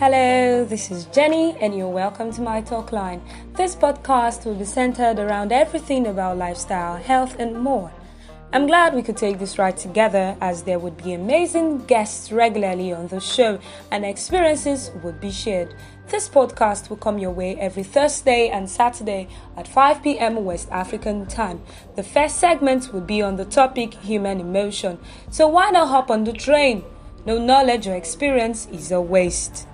Hello, this is Jenny, and you're welcome to my talk line. This podcast will be centered around everything about lifestyle, health, and more. I'm glad we could take this ride together as there would be amazing guests regularly on the show and experiences would be shared. This podcast will come your way every Thursday and Saturday at 5 p.m. West African time. The first segment will be on the topic human emotion. So why not hop on the train? No knowledge or experience is a waste.